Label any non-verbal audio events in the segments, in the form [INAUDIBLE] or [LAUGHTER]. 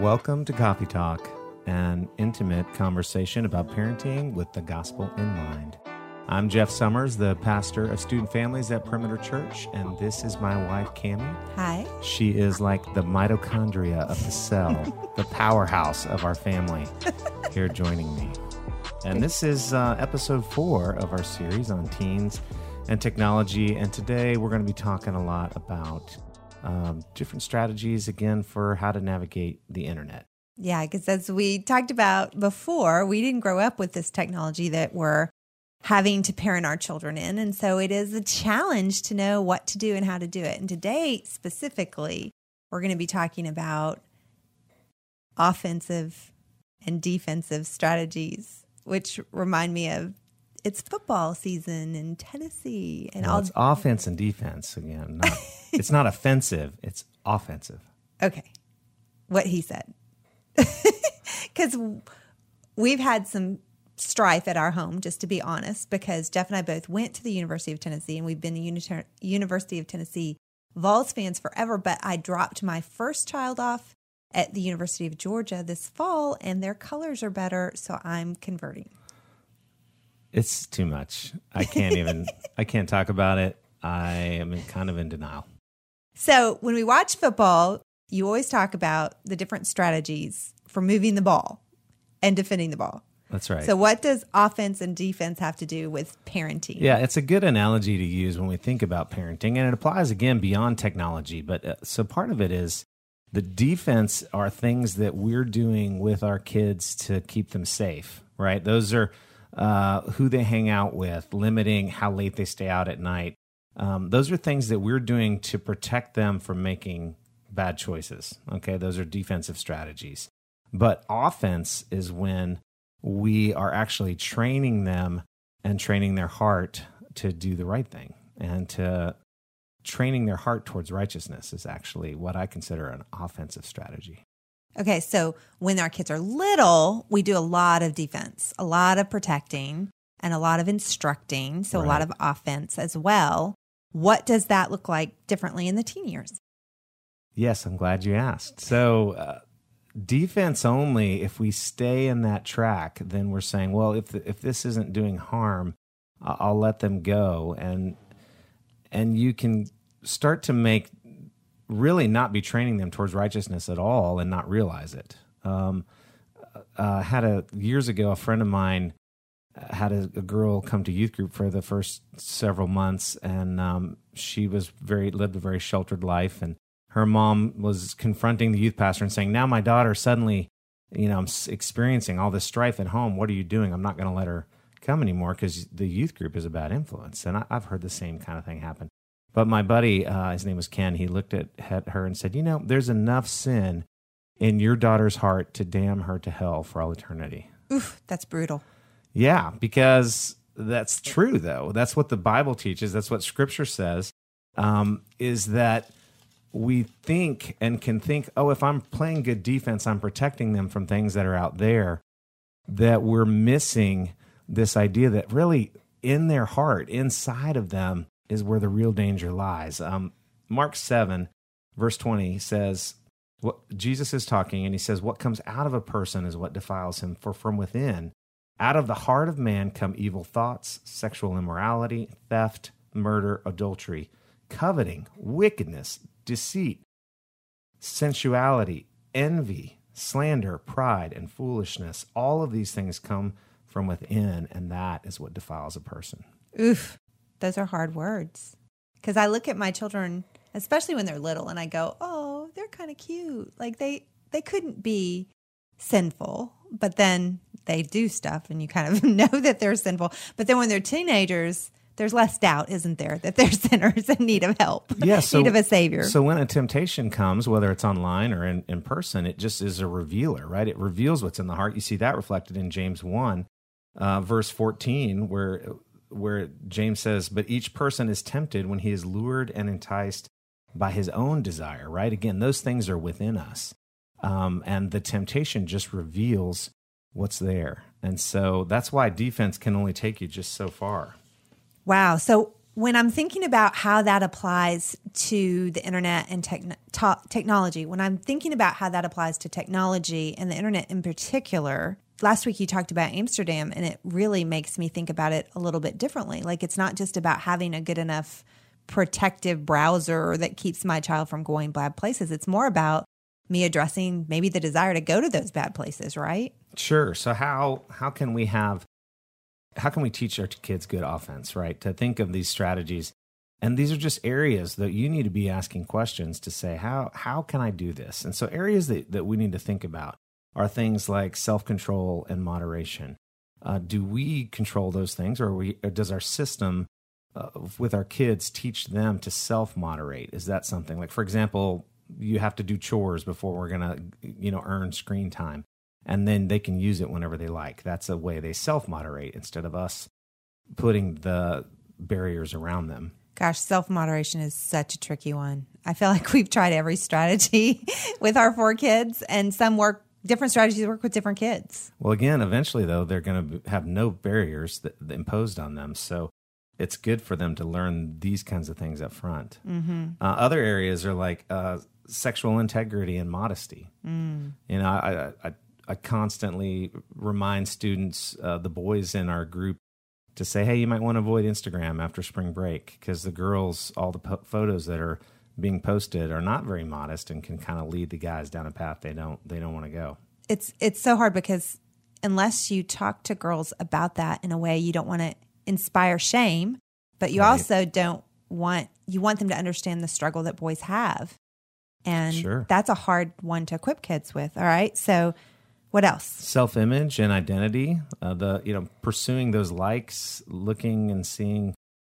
Welcome to Coffee Talk, an intimate conversation about parenting with the gospel in mind. I'm Jeff Summers, the pastor of student families at Perimeter Church, and this is my wife, Cami. Hi. She is like the mitochondria of the cell, [LAUGHS] the powerhouse of our family, here joining me. And this is uh, episode four of our series on teens and technology. And today we're going to be talking a lot about um, different strategies, again, for how to navigate the internet. Yeah, because as we talked about before, we didn't grow up with this technology that we're having to parent our children in. And so it is a challenge to know what to do and how to do it. And today, specifically, we're going to be talking about offensive and defensive strategies, which remind me of it's football season in Tennessee. And well, all it's offense and defense again. Not, [LAUGHS] it's not offensive, it's offensive. Okay. What he said. [LAUGHS] Because we've had some strife at our home, just to be honest, because Jeff and I both went to the University of Tennessee and we've been the University of Tennessee Vols fans forever. But I dropped my first child off at the University of Georgia this fall and their colors are better. So I'm converting. It's too much. I can't even, I can't talk about it. I am kind of in denial. So when we watch football, you always talk about the different strategies for moving the ball and defending the ball. That's right. So, what does offense and defense have to do with parenting? Yeah, it's a good analogy to use when we think about parenting, and it applies again beyond technology. But uh, so part of it is the defense are things that we're doing with our kids to keep them safe, right? Those are uh, who they hang out with, limiting how late they stay out at night. Um, those are things that we're doing to protect them from making bad choices. Okay, those are defensive strategies. But offense is when we are actually training them and training their heart to do the right thing and to training their heart towards righteousness is actually what I consider an offensive strategy. Okay, so when our kids are little, we do a lot of defense, a lot of protecting, and a lot of instructing. So, right. a lot of offense as well. What does that look like differently in the teen years? Yes, I'm glad you asked. So, uh, defense only if we stay in that track then we're saying well if the, if this isn't doing harm I'll let them go and and you can start to make really not be training them towards righteousness at all and not realize it um, uh, had a years ago a friend of mine had a, a, girl come to youth group for the first several months and um, she was very lived a very sheltered life and her mom was confronting the youth pastor and saying, "Now my daughter suddenly, you know, I'm experiencing all this strife at home. What are you doing? I'm not going to let her come anymore because the youth group is a bad influence." And I, have heard the same kind of thing happen. But my buddy, uh, his name was Ken, he looked at, at her and said, "You know, there's enough sin in your daughter's heart to damn her to hell for all eternity." Oof, that's brutal. Yeah, because that's true though. That's what the Bible teaches. That's what Scripture says. Um, is that we think and can think, oh, if I'm playing good defense, I'm protecting them from things that are out there, that we're missing this idea that really in their heart, inside of them, is where the real danger lies. Um, Mark 7, verse 20 says, what Jesus is talking, and he says, What comes out of a person is what defiles him, for from within, out of the heart of man come evil thoughts, sexual immorality, theft, murder, adultery, coveting, wickedness, deceit, sensuality, envy, slander, pride, and foolishness. All of these things come from within, and that is what defiles a person. Oof, those are hard words. Because I look at my children, especially when they're little, and I go, "Oh, they're kind of cute. Like they they couldn't be sinful, but then they do stuff, and you kind of [LAUGHS] know that they're sinful. But then when they're teenagers, there's less doubt, isn't there, that they're [LAUGHS] sinners in need of help, [LAUGHS] yeah, so, need of a savior. So when a temptation comes, whether it's online or in, in person, it just is a revealer, right? It reveals what's in the heart. You see that reflected in James 1, uh, verse 14, where where James says, But each person is tempted when he is lured and enticed by his own desire, right? Again, those things are within us. Um, and the temptation just reveals what's there. And so that's why defense can only take you just so far. Wow. So when I'm thinking about how that applies to the internet and techn to- technology, when I'm thinking about how that applies to technology and the internet in particular, last week you talked about Amsterdam, and it really makes me think about it a little bit differently. Like it's not just about having a good enough protective browser that keeps my child from going bad places. It's more about me addressing maybe the desire to go to those bad places, right? Sure. So how how can we have how can we teach our kids good offense, right? To think of these strategies. And these are just areas that you need to be asking questions to say, how how can I do this? And so areas that, that we need to think about are things like self-control and moderation. Uh, do we control those things or, we, or does our system uh, with our kids teach them to self-moderate? Is that something like, for example, you have to do chores before we're going to, you know, earn screen time and then they can use it whenever they like. That's a way they self moderate instead of us putting the barriers around them. Gosh, self moderation is such a tricky one. I feel like we've tried every strategy [LAUGHS] with our four kids, and some work, different strategies work with different kids. Well, again, eventually, though, they're going to have no barriers that, imposed on them. So it's good for them to learn these kinds of things up front. Mm-hmm. Uh, other areas are like uh, sexual integrity and modesty. Mm. You know, I, I, I constantly remind students, uh, the boys in our group, to say, hey, you might want to avoid Instagram after spring break because the girls, all the po- photos that are being posted are not very modest and can kind of lead the guys down a path they don't they don't want to go. It's it's so hard because unless you talk to girls about that in a way you don't want to inspire shame, but you right. also don't want you want them to understand the struggle that boys have. And sure. that's a hard one to equip kids with. All right. So what else? Self-image and identity. Uh, the you know pursuing those likes, looking and seeing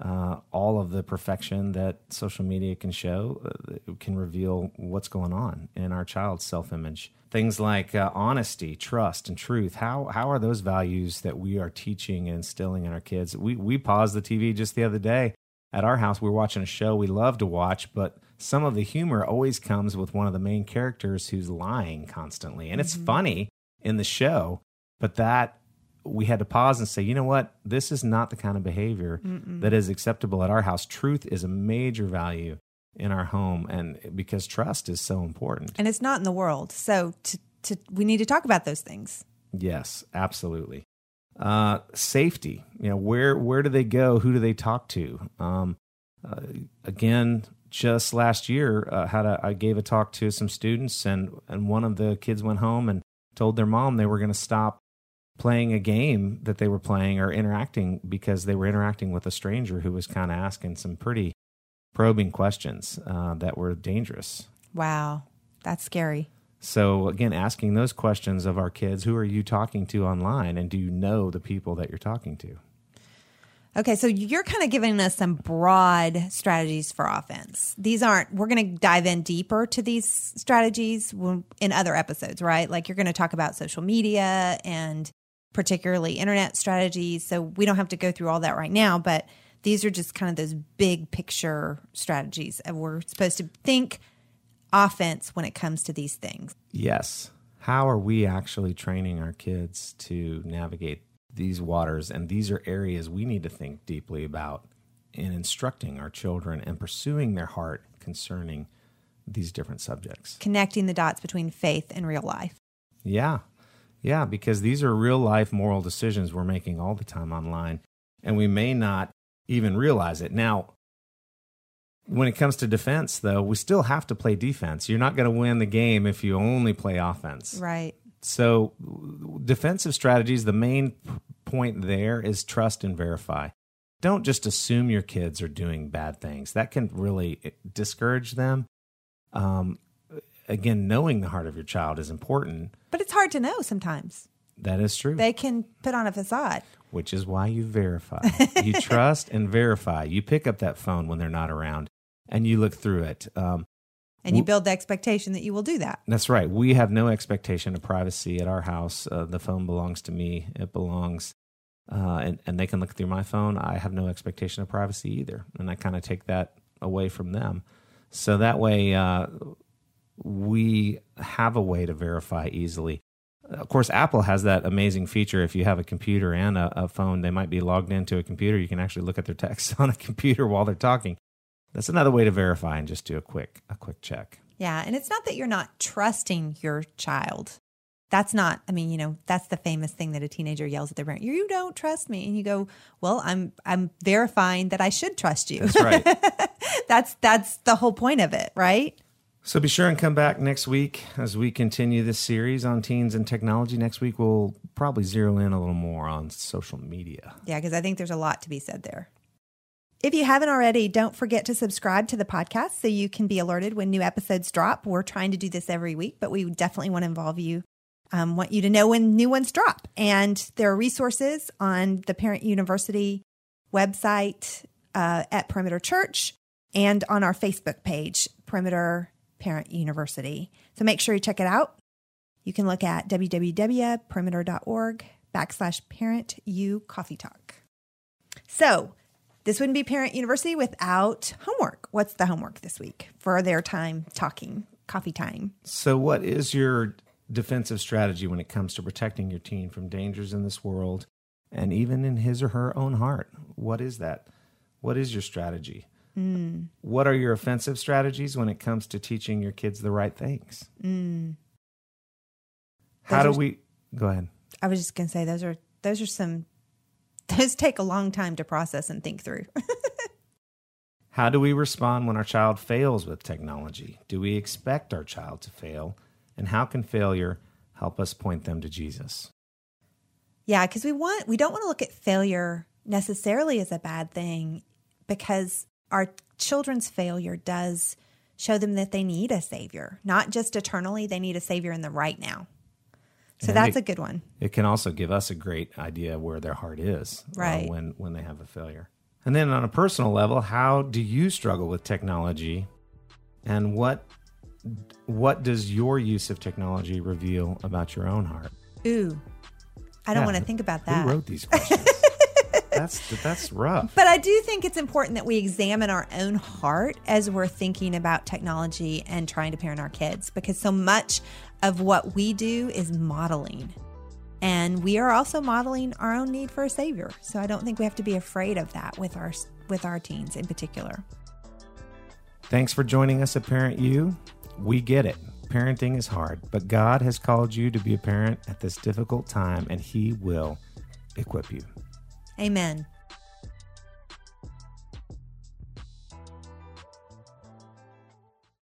uh, all of the perfection that social media can show uh, can reveal what's going on in our child's self-image. Things like uh, honesty, trust, and truth. How how are those values that we are teaching and instilling in our kids? We we paused the TV just the other day at our house. We were watching a show we love to watch, but some of the humor always comes with one of the main characters who's lying constantly. And it's mm-hmm. funny in the show, but that we had to pause and say, you know what? This is not the kind of behavior Mm-mm. that is acceptable at our house. Truth is a major value in our home and because trust is so important. And it's not in the world. So to, to we need to talk about those things. Yes, absolutely. Uh, safety. You know, where where do they go? Who do they talk to? Um, uh, again, just last year uh, had a, I gave a talk to some students and and one of the kids went home and told their mom they were going to stop playing a game that they were playing or interacting because they were interacting with a stranger who was kind of asking some pretty probing questions uh, that were dangerous. Wow, that's scary. So again, asking those questions of our kids: Who are you talking to online, and do you know the people that you're talking to? Okay, so you're kind of giving us some broad strategies for offense. These aren't, we're going to dive in deeper to these strategies in other episodes, right? Like you're going to talk about social media and particularly internet strategies. So we don't have to go through all that right now, but these are just kind of those big picture strategies. And we're supposed to think offense when it comes to these things. Yes. How are we actually training our kids to navigate these waters, and these are areas we need to think deeply about in instructing our children and pursuing their heart concerning these different subjects. Connecting the dots between faith and real life. Yeah. Yeah, because these are real life moral decisions we're making all the time online, and we may not even realize it. Now, when it comes to defense, though, we still have to play defense. You're not going to win the game if you only play offense. Right. So, defensive strategies, the main point there is trust and verify. Don't just assume your kids are doing bad things. That can really eh, discourage them. Um, again, knowing the heart of your child is important. But it's hard to know sometimes. That is true. They can put on a facade. Which is why you verify. you [LAUGHS] trust and verify. You pick up that phone when they're not around and you look through it. Um, and you build the expectation that you will do that. That's right. We have no expectation of privacy at our house. Uh, the phone belongs to me. It belongs, uh, and and they can look through my phone. I have no expectation of privacy either, and I kind of take that away from them. So that way, uh, we have a way to verify easily. Of course, Apple has that amazing feature. If you have a computer and a, a phone, they might be logged into a computer. You can actually look at their [LAUGHS] text on a computer while they're talking. That's another way to verify and just do a quick a quick check. Yeah, and it's not that you're not trusting your child. That's not. I mean, you know, that's the famous thing that a teenager yells at their parent. You don't trust me, and you go, "Well, I'm I'm verifying that I should trust you." That's right. [LAUGHS] that's that's the whole point of it, right? So be sure and come back next week as we continue this series on teens and technology. Next week we'll probably zero in a little more on social media. Yeah, because I think there's a lot to be said there. If you haven't already, don't forget to subscribe to the podcast so you can be alerted when new episodes drop. We're trying to do this every week, but we definitely want to involve you. Um, want you to know when new ones drop. And there are resources on the Parent University website uh, at Perimeter Church and on our Facebook page, Perimeter Parent University. So make sure you check it out. You can look at www.perimeter.org backslash parent u coffee talk. So this wouldn't be Parent University without homework. What's the homework this week for their time talking, coffee time? So, what is your defensive strategy when it comes to protecting your teen from dangers in this world and even in his or her own heart? What is that? What is your strategy? Mm. What are your offensive strategies when it comes to teaching your kids the right things? Mm. How do we go ahead? I was just going to say those are those are some [LAUGHS] those take a long time to process and think through. [LAUGHS] How do we respond when our child fails with technology? Do we expect our child to fail? And how can failure help us point them to Jesus? Yeah, because we want we don't want to look at failure necessarily as a bad thing because our children's failure does show them that they need a savior, not just eternally, they need a savior in the right now. So and that's it, a good one. It can also give us a great idea where their heart is uh, right. Uh, when when they have a failure. And then on a personal level, how do you struggle with technology and what what does your use of technology reveal about your own heart? Ooh. I don't yeah, want to think about that. Who wrote these questions? [LAUGHS] that's that's rough. But I do think it's important that we examine our own heart as we're thinking about technology and trying to parent our kids because so much of what we do is modeling. And we are also modeling our own need for a savior. So I don't think we have to be afraid of that with our with our teens in particular. Thanks for joining us at Parent U. We get it. Parenting is hard, but God has called you to be a parent at this difficult time and he will equip you. Amen.